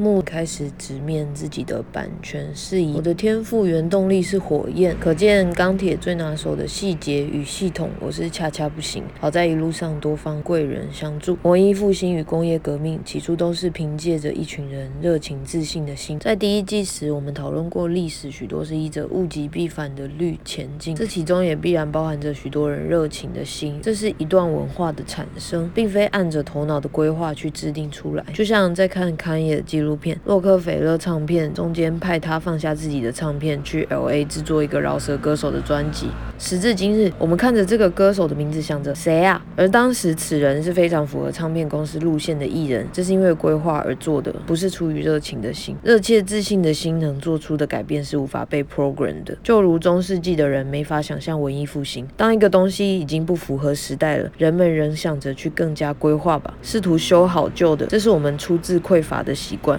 木开始直面自己的版权事宜。我的天赋原动力是火焰，可见钢铁最拿手的细节与系统，我是恰恰不行。好在一路上多方贵人相助。文艺复兴与工业革命起初都是凭借着一群人热情自信的心。在第一季时，我们讨论过历史许多是依着物极必反的律前进，这其中也必然包含着许多人热情的心。这是一段文化的产生，并非按着头脑的规划去制定出来。就像在看康也的纪录片，洛克菲勒唱片中间派他放下自己的唱片，去 L A 制作一个饶舌歌手的专辑。时至今日，我们看着这个歌手的名字，想着谁啊？而当时此人是非常符合唱片公司路线的艺人，这是因为规划而做的，不是出于热情的心。热切自信的心能做出的改变是无法被 program 的，就如中世纪的人没法想象文艺复兴。当一个东西已经不符合时代了，人们仍想着去更加规划吧，试图修好旧的，这是我们出自匮乏的习惯。